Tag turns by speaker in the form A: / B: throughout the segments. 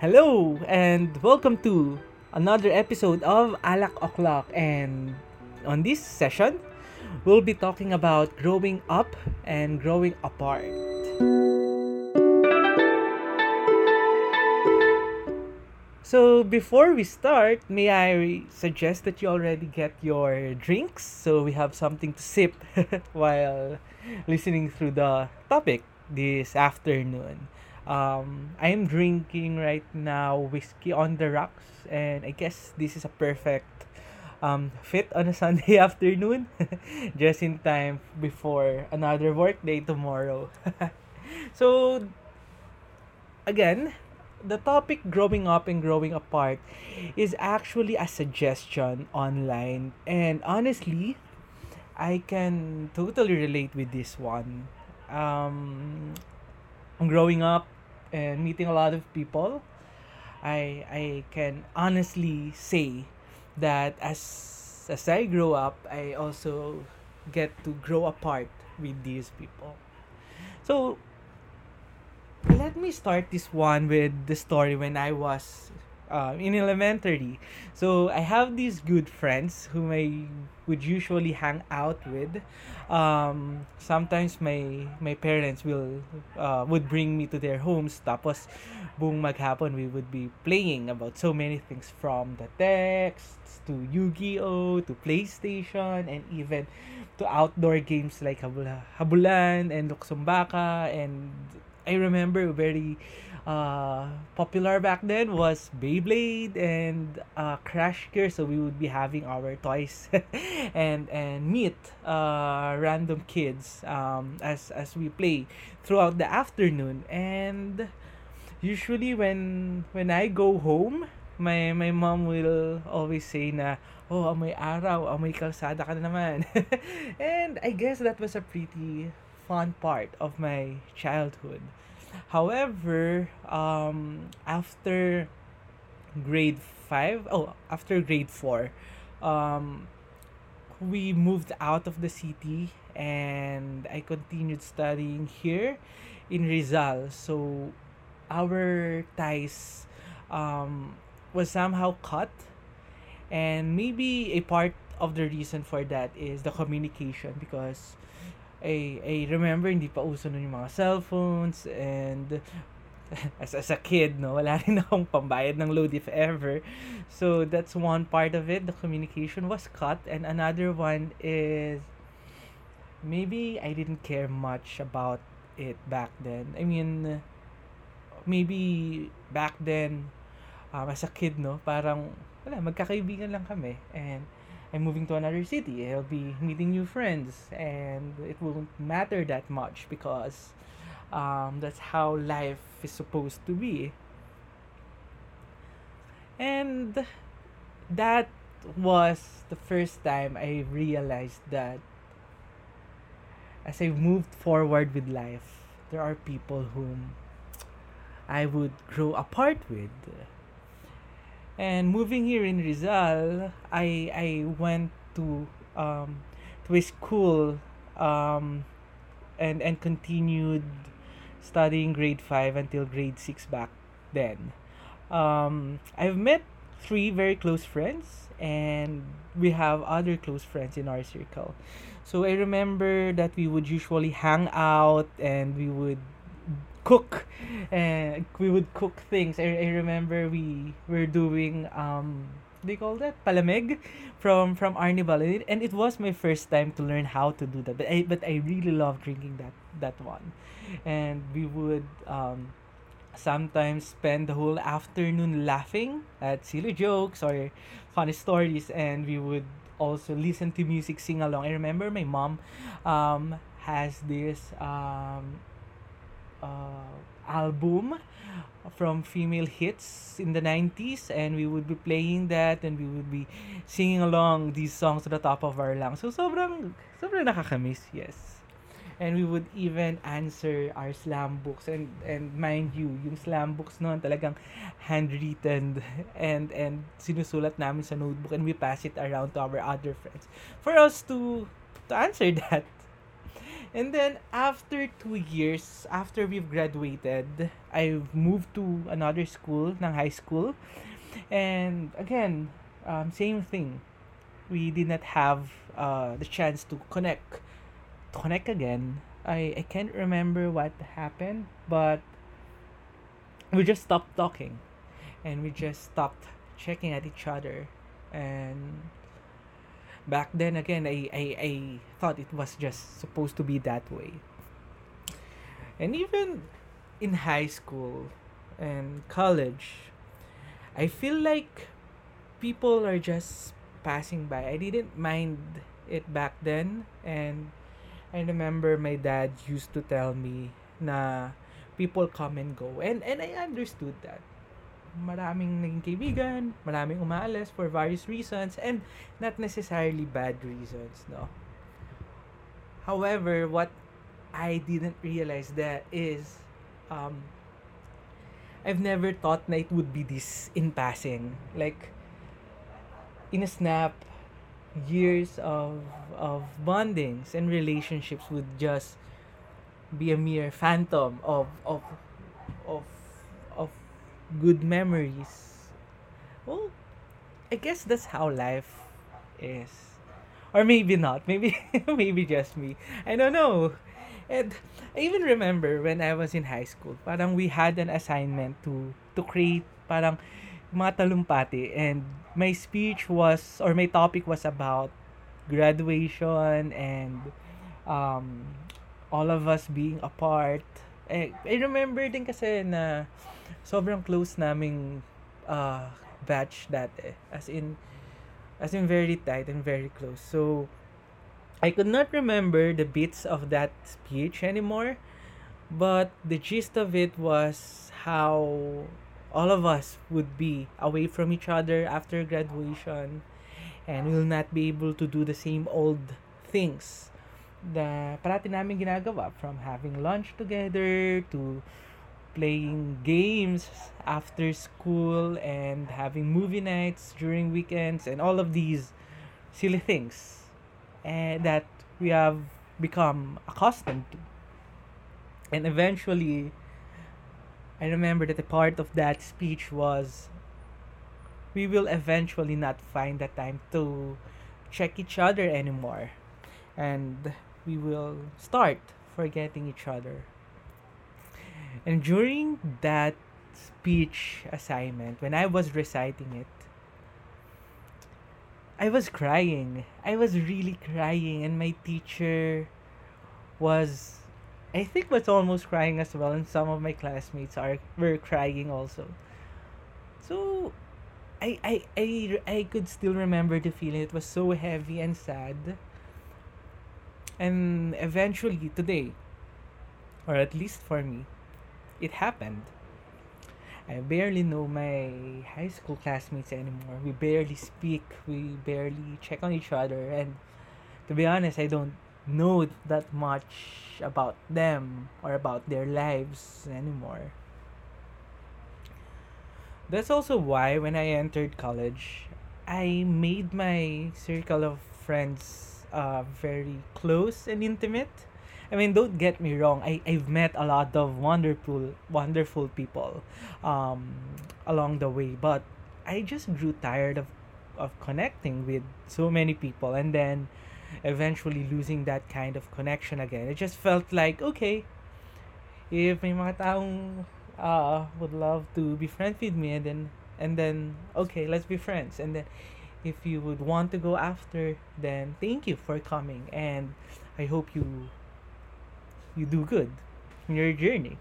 A: Hello and welcome to another episode of Alak O'Clock. And on this session, we'll be talking about growing up and growing apart. So before we start, may I suggest that you already get your drinks so we have something to sip while listening through the topic this afternoon. Um, I'm drinking right now whiskey on the rocks, and I guess this is a perfect um, fit on a Sunday afternoon, just in time before another work day tomorrow. so, again, the topic growing up and growing apart is actually a suggestion online, and honestly, I can totally relate with this one. Um, growing up and meeting a lot of people, I I can honestly say that as as I grow up, I also get to grow apart with these people. So let me start this one with the story when I was uh, in elementary. So I have these good friends whom I would usually hang out with. Um, sometimes my my parents will uh, would bring me to their homes. Tapos buong maghapon we would be playing about so many things from the teks to Yu-Gi-Oh to PlayStation and even to outdoor games like Habula, Habulan and Luksong Baka and I remember very uh, popular back then was Beyblade and uh, Crash Gear. So we would be having our toys and and meet uh, random kids um, as as we play throughout the afternoon. And usually when when I go home, my my mom will always say na oh amoy araw amoy kalsada ka na naman and I guess that was a pretty fun part of my childhood However, um, after grade 5, oh, after grade 4, um, we moved out of the city and I continued studying here in Rizal. So our ties um, was somehow cut and maybe a part of the reason for that is the communication because I, I remember hindi pa uso nun yung mga cellphones and as, as a kid, no, wala rin akong pambayad ng load if ever. So that's one part of it. The communication was cut. And another one is maybe I didn't care much about it back then. I mean, maybe back then, um, as a kid, no, parang, wala, magkakaibigan lang kami. And I'm moving to another city. I'll be meeting new friends, and it won't matter that much because um, that's how life is supposed to be. And that was the first time I realized that as I moved forward with life, there are people whom I would grow apart with and moving here in Rizal, I I went to um, to a school um, and and continued studying grade 5 until grade 6 back then. Um, I've met three very close friends and we have other close friends in our circle. So I remember that we would usually hang out and we would cook and we would cook things. I, I remember we were doing um they call that? Palamig from from Arnibal. And it, and it was my first time to learn how to do that. But I but I really love drinking that that one. And we would um sometimes spend the whole afternoon laughing at silly jokes or funny stories. And we would also listen to music sing along I remember my mom um has this um uh, album from female hits in the 90s and we would be playing that and we would be singing along these songs to the top of our lungs. So sobrang sobrang nakakamiss, yes. And we would even answer our slam books and and mind you, yung slam books noon talagang handwritten and and sinusulat namin sa notebook and we pass it around to our other friends for us to to answer that And then after two years, after we've graduated, I've moved to another school, ng high school. And again, um, same thing. We did not have uh, the chance to connect, connect again. I, I can't remember what happened, but we just stopped talking and we just stopped checking at each other and back then again I, I, I thought it was just supposed to be that way. And even in high school and college i feel like people are just passing by. I didn't mind it back then and i remember my dad used to tell me na people come and go. And and i understood that maraming naging kaibigan, maraming umaalis for various reasons and not necessarily bad reasons, no. However, what I didn't realize that is um I've never thought na it would be this in passing. Like in a snap, years of of bondings and relationships would just be a mere phantom of of of good memories. Well, I guess that's how life is. Or maybe not. Maybe maybe just me. I don't know. And I even remember when I was in high school, parang we had an assignment to to create parang mga talumpati and my speech was or my topic was about graduation and um all of us being apart. Eh, I remember din kasi na sobrang close naming uh, batch dati. As in, as in very tight and very close. So, I could not remember the bits of that speech anymore. But the gist of it was how all of us would be away from each other after graduation and we will not be able to do the same old things na parati namin ginagawa from having lunch together to playing games after school and having movie nights during weekends and all of these silly things and that we have become accustomed to. And eventually, I remember that a part of that speech was we will eventually not find the time to check each other anymore. And we will start forgetting each other. And during that speech assignment, when I was reciting it, I was crying. I was really crying, and my teacher was, I think, was almost crying as well, and some of my classmates are were crying also. So, I I I I could still remember the feeling. It was so heavy and sad. And eventually today, or at least for me, it happened. I barely know my high school classmates anymore. We barely speak. We barely check on each other. And to be honest, I don't know that much about them or about their lives anymore. That's also why when I entered college, I made my circle of friends uh, very close and intimate I mean, don't get me wrong. I I've met a lot of wonderful wonderful people um along the way, but I just grew tired of of connecting with so many people and then eventually losing that kind of connection again. It just felt like okay, if may mga taong uh, would love to be friends with me and then and then okay, let's be friends and then if you would want to go after then thank you for coming and I hope you you do good in your journey.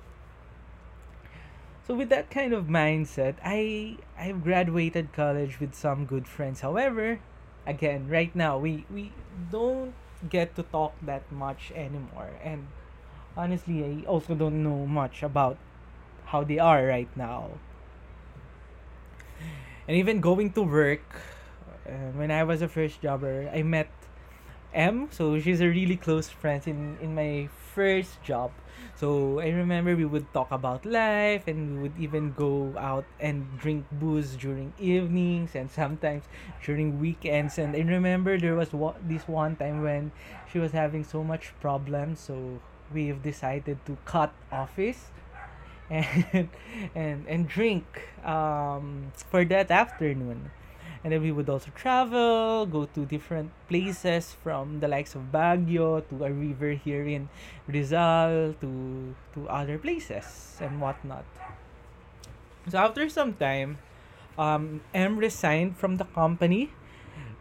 A: So with that kind of mindset, I I've graduated college with some good friends. However, again, right now we we don't get to talk that much anymore. And honestly, I also don't know much about how they are right now. And even going to work, uh, when I was a first jobber, I met M. So she's a really close friend in in my first job. So I remember we would talk about life and we would even go out and drink booze during evenings and sometimes during weekends. And I remember there was wa- this one time when she was having so much problems. So we've decided to cut office and and and drink um, for that afternoon and then we would also travel go to different places from the likes of Baguio to a river here in Rizal to to other places and whatnot. So after some time um, M resigned from the company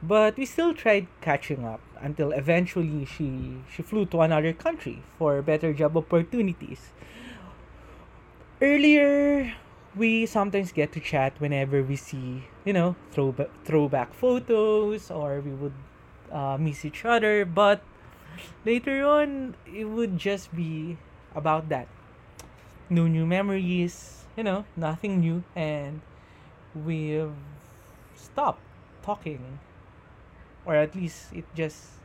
A: but we still tried catching up until eventually she she flew to another country for better job opportunities. Earlier we sometimes get to chat whenever we see you know throwback throwback photos or we would uh, miss each other. But later on it would just be about that. No new memories you know nothing new. And we've stopped talking. Or at least it just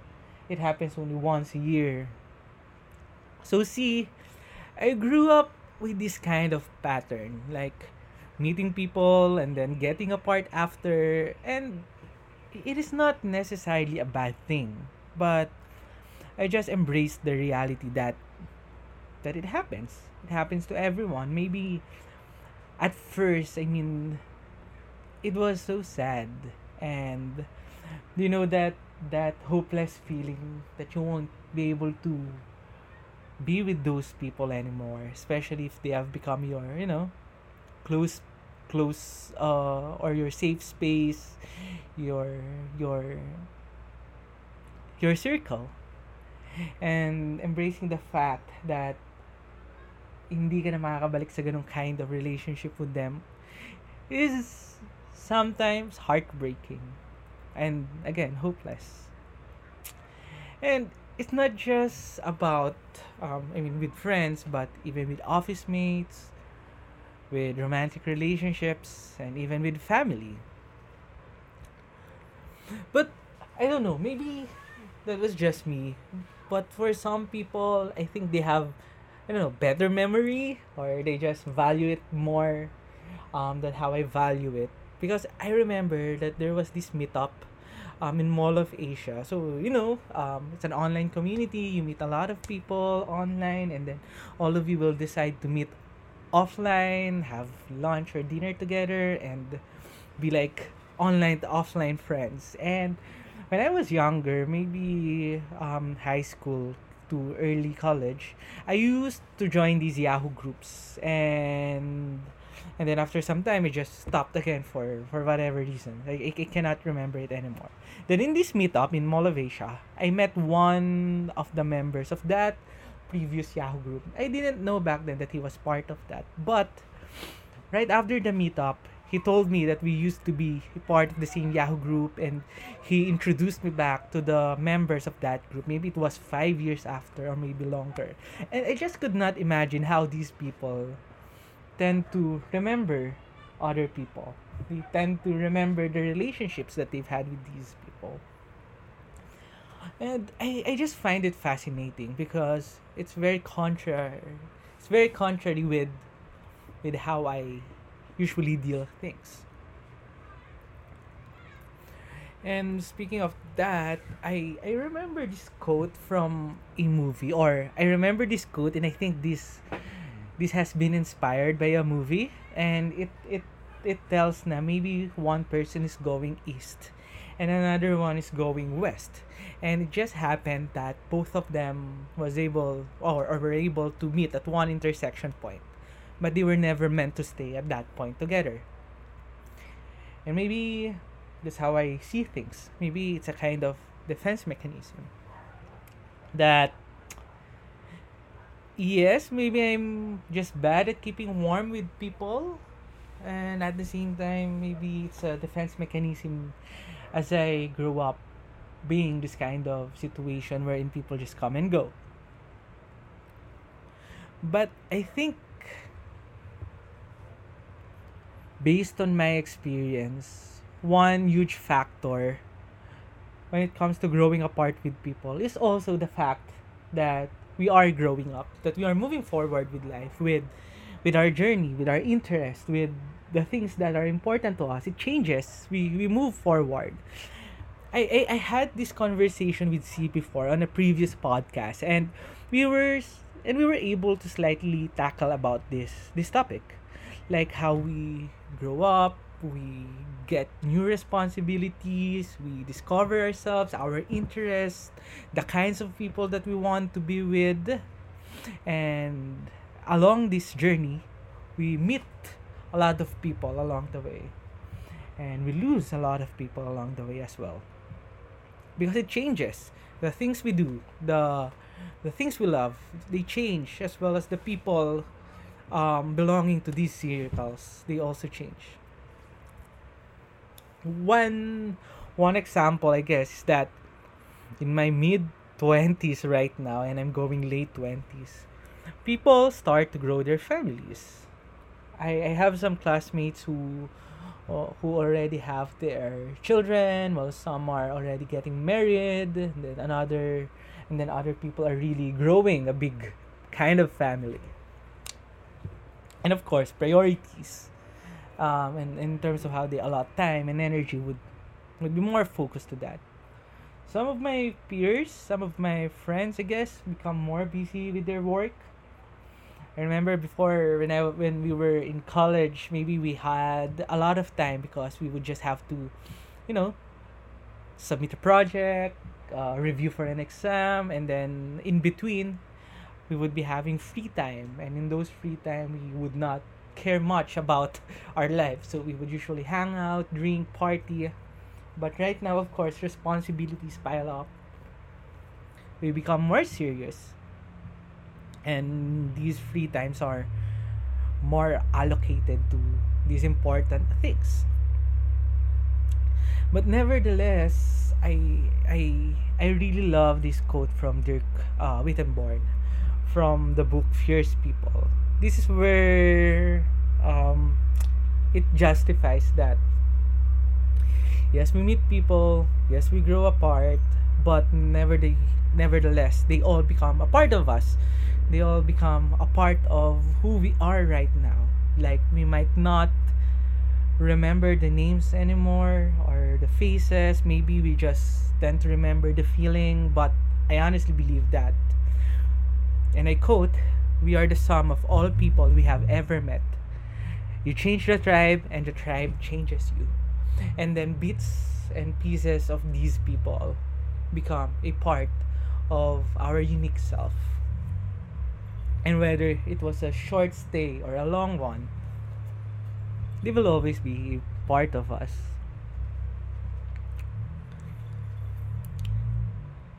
A: it happens only once a year. So see i grew up with this kind of pattern. Like meeting people and then getting apart after. And it is not necessarily a bad thing. But i just embrace the reality that that it happens. It happens to everyone. Maybe at first i mean it was so sad. And you know that that hopeless feeling that you won't be able to be with those people anymore especially if they have become your you know close close uh or your safe space your your your circle. And embracing the fact that hindi ka na makakabalik sa ganung kind of relationship with them is sometimes heartbreaking and again hopeless. And it's not just about um, I mean with friends but even with office mates with romantic relationships and even with family. But I don't know maybe that was just me. But for some people I think they have I don't know better memory or they just value it more um, than how I value it. Because I remember that there was this meetup um, in Mall of Asia. So, you know, um, it's an online community. You meet a lot of people online, and then all of you will decide to meet offline, have lunch or dinner together, and be like online to offline friends. And when I was younger, maybe um, high school to early college, I used to join these Yahoo groups and and then after some time it just stopped again for for whatever reason. Like I, I cannot remember it anymore. Then in this meetup in Mall I met one of the members of that previous Yahoo group. I didn't know back then that he was part of that. But right after the meetup he told me that we used to be part of the same Yahoo group. And he introduced me back to the members of that group. Maybe it was five years after or maybe longer. And I just could not imagine how these people tend to remember other people. They tend to remember the relationships that they've had with these people. And I, I just find it fascinating because it's very contrary it's very contrary with with how I usually deal things. And speaking of that, I I remember this quote from a movie or I remember this quote and I think this this has been inspired by a movie and it it it tells na maybe one person is going east and another one is going west. And it just happened that both of them was able or, or were able to meet at one intersection point. But they were never meant to stay at that point together. And maybe that's how i see things. Maybe it's a kind of defense mechanism that yes, maybe I'm just bad at keeping warm with people. And at the same time, maybe it's a defense mechanism as I grew up being this kind of situation wherein people just come and go. But I think based on my experience, one huge factor when it comes to growing apart with people is also the fact that we are growing up, that we are moving forward with life, with with our journey, with our interest, with the things that are important to us. It changes. We we move forward. I, I, I had this conversation with C before on a previous podcast and we were and we were able to slightly tackle about this this topic like how we grow up we get new responsibilities we discover ourselves our interests the kinds of people that we want to be with. And along this journey we meet a lot of people along the way. And we lose a lot of people along the way as well. Because it changes. The things we do the the things we love they change as well as the people um, belonging to these circles. They also change one one example i guess is that in my mid 20s right now and i'm going late 20s people start to grow their families. I, I have some classmates who uh, who already have their children while some are already getting married and then another and then other people are really growing a big kind of family. And of course priorities um, and in terms of how they allot time and energy would would be more focused to that some of my peers some of my friends i guess become more busy with their work I remember before when I when we were in college, maybe we had a lot of time because we would just have to, you know, submit a project, uh, review for an exam, and then in between, we would be having free time. And in those free time, we would not care much about our life. So we would usually hang out, drink, party. But right now, of course, responsibilities pile up. We become more serious and these free times are more allocated to these important things but nevertheless i i i really love this quote from dirk uh, wittenborn from the book fierce people. This is where um, it justifies that yes we meet people yes we grow apart but never they nevertheless they all become a part of us. They all become a part of who we are right now. Like we might not remember the names anymore or the faces. Maybe we just tend to remember the feeling but i honestly believe that and i quote we are the sum of all people we have ever met. You change the tribe and the tribe changes you. And then bits and pieces of these people become a part of our unique self. And whether it was a short stay or a long one, they will always be part of us.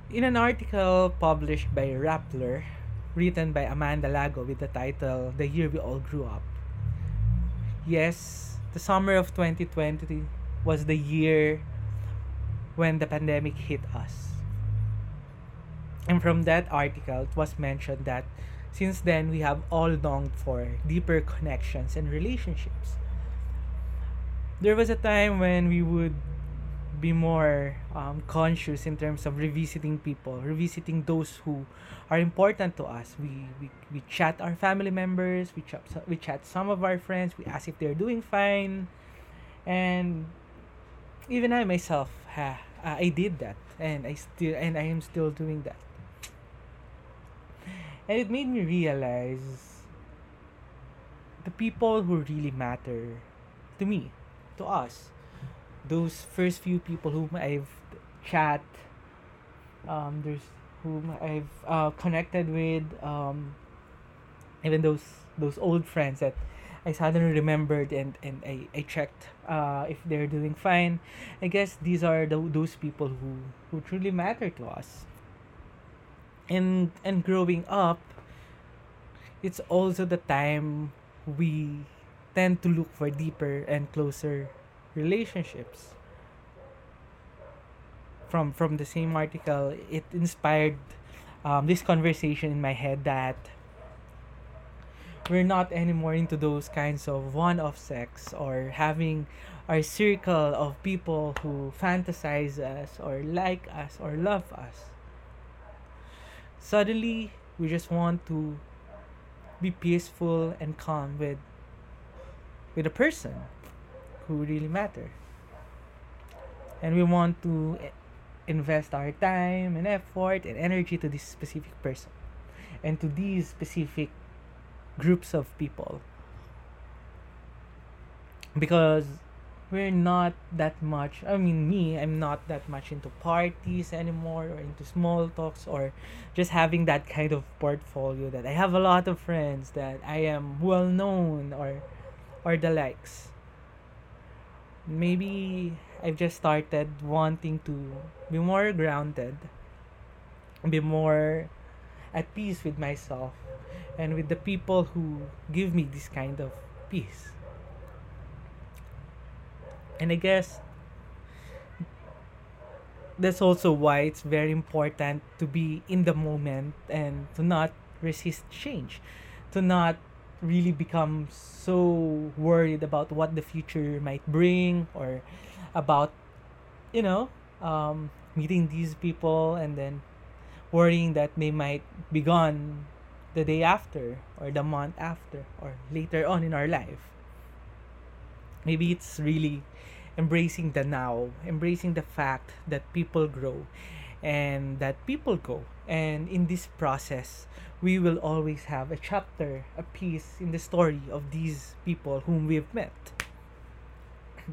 A: In an article published by Rappler, written by Amanda Lago with the title The Year We All Grew Up, yes, the summer of 2020 was the year when the pandemic hit us. And from that article, it was mentioned that since then, we have all longed for deeper connections and relationships. There was a time when we would be more um, conscious in terms of revisiting people, revisiting those who are important to us. We, we, we chat our family members, we chat, we chat some of our friends, we ask if they're doing fine. And even I myself, ha, I did that. And I still and I am still doing that. And it made me realize the people who really matter to me, to us, those first few people whom I've chat, um, there's whom I've uh, connected with, um, even those those old friends that I suddenly remembered and and I, I checked uh, if they're doing fine. I guess these are the, those people who who truly matter to us and and growing up it's also the time we tend to look for deeper and closer relationships from from the same article it inspired um, this conversation in my head that we're not anymore into those kinds of one-off sex or having our circle of people who fantasize us or like us or love us. Suddenly We just want to be peaceful and calm with with a person who really matter. And we want to eh, invest our time and effort and energy to this specific person and to these specific groups of people because we're not that much i mean me i'm not that much into parties anymore or into small talks or just having that kind of portfolio that i have a lot of friends that i am well known or or the likes maybe i've just started wanting to be more grounded be more at peace with myself and with the people who give me this kind of peace. And I guess that's also why it's very important to be in the moment and to not resist change, to not really become so worried about what the future might bring or about, you know, um, meeting these people and then worrying that they might be gone the day after or the month after or later on in our life. Maybe it's really embracing the now, embracing the fact that people grow and that people go. And in this process, we will always have a chapter, a piece in the story of these people whom we've met.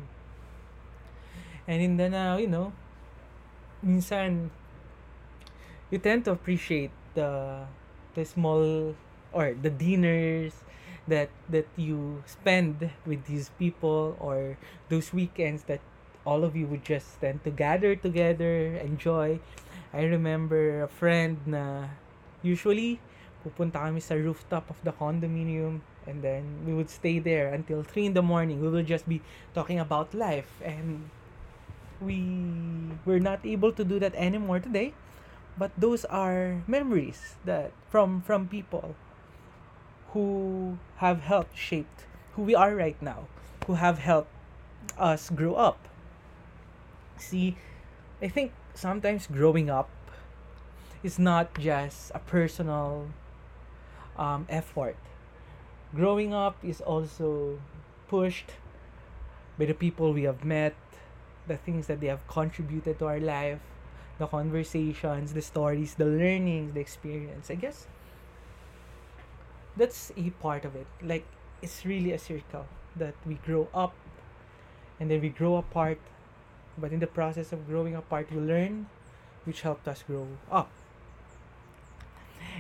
A: and in the now, you know, minsan, you tend to appreciate the the small or the dinners that that you spend with these people or those weekends that all of you would just tend to gather together, enjoy. I remember a friend na usually pupunta kami sa rooftop of the condominium and then we would stay there until 3 in the morning. We will just be talking about life and we were not able to do that anymore today. But those are memories that from from people who have helped shaped who we are right now, who have helped us grow up. See, I think sometimes growing up is not just a personal um, effort. Growing up is also pushed by the people we have met, the things that they have contributed to our life, the conversations, the stories, the learnings, the experience. I guess that's a part of it like it's really a circle that we grow up and then we grow apart but in the process of growing apart we learn which helped us grow up.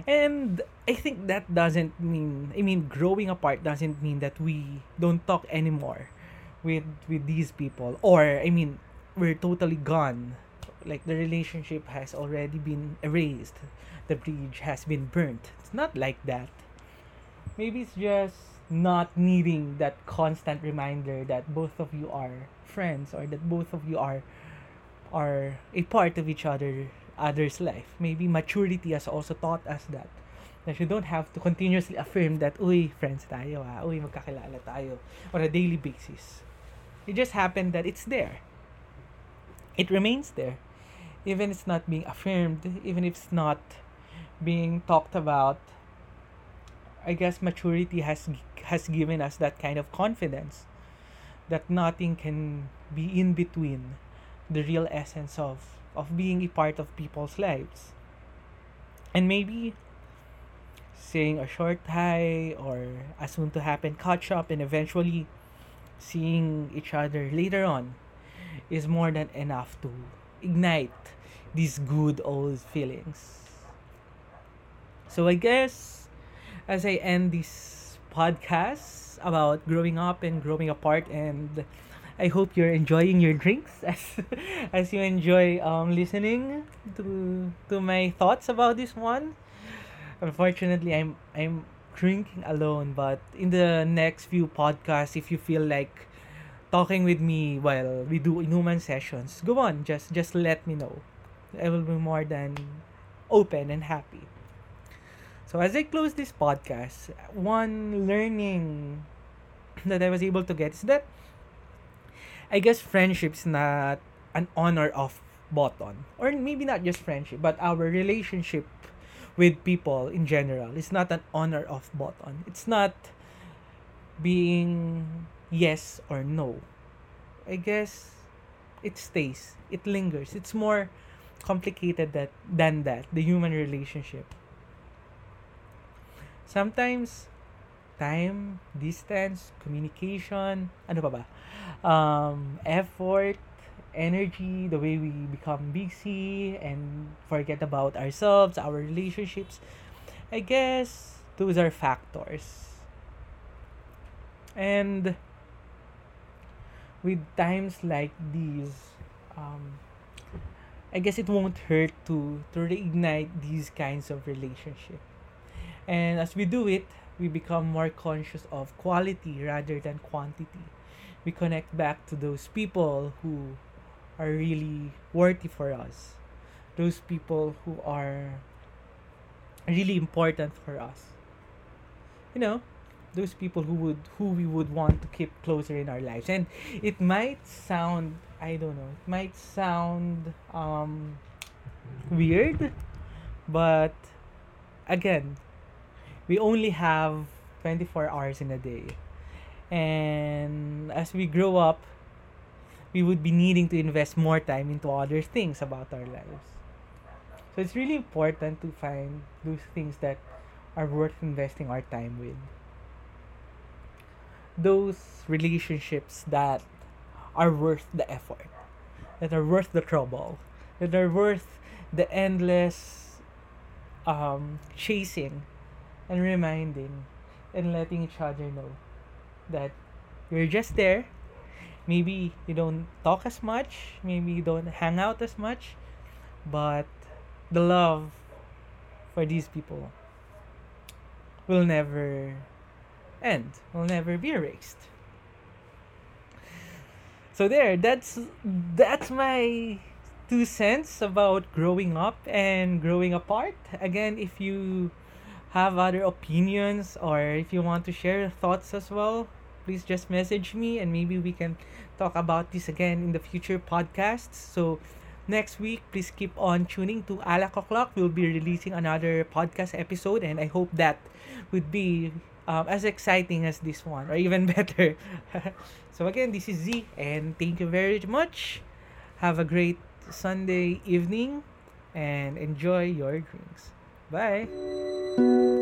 A: And i think that doesn't mean i mean growing apart doesn't mean that we don't talk anymore with with these people. Or i mean we're totally gone. Like the relationship has already been erased. The bridge has been burnt. It's not like that. Maybe it's just not needing that constant reminder that both of you are friends or that both of you are are a part of each other other's life. Maybe maturity has also taught us that that you don't have to continuously affirm that uy friends tayo ah, uy magkakilala tayo on a daily basis. It just happened that it's there. It remains there. Even if it's not being affirmed, even if it's not being talked about I guess maturity has has given us that kind of confidence that nothing can be in between the real essence of of being a part of people's lives. And maybe saying a short hi or a soon to happen catch up and eventually seeing each other later on is more than enough to ignite these good old feelings. So I guess as I end this podcast about growing up and growing apart and I hope you're enjoying your drinks as as you enjoy um listening to to my thoughts about this one. Unfortunately, I'm I'm drinking alone, but in the next few podcasts if you feel like talking with me while we do Inuman sessions, go on, just just let me know. I will be more than open and happy. So as I close this podcast, one learning that I was able to get is that I guess friendship's not an on or off button. Or maybe not just friendship, but our relationship with people in general. It's not an on or off button. It's not being yes or no. I guess it stays. It lingers. It's more complicated that than that, the human relationship. Sometimes time, distance, communication, ano pa ba? Um, effort, energy, the way we become busy and forget about ourselves, our relationships. I guess those are factors. And with times like these, um, I guess it won't hurt to to reignite these kinds of relationship. And as we do it, we become more conscious of quality rather than quantity. We connect back to those people who are really worthy for us. Those people who are really important for us. You know, those people who would who we would want to keep closer in our lives. And it might sound I don't know, it might sound um weird, but again, we only have 24 hours in a day. And as we grow up, we would be needing to invest more time into other things about our lives. So it's really important to find those things that are worth investing our time with. Those relationships that are worth the effort, that are worth the trouble, that are worth the endless um, chasing and reminding and letting each other know that you're just there. Maybe you don't talk as much maybe you don't hang out as much but the love for these people will never end will never be erased. So there that's that's my two cents about growing up and growing apart. Again if you have other opinions or if you want to share thoughts as well please just message me and maybe we can talk about this again in the future podcasts. So next week, please keep on tuning to Alak O'Clock. We'll be releasing another podcast episode and I hope that would be um, as exciting as this one or even better. so again, this is Z and thank you very much. Have a great Sunday evening and enjoy your drinks. Bye.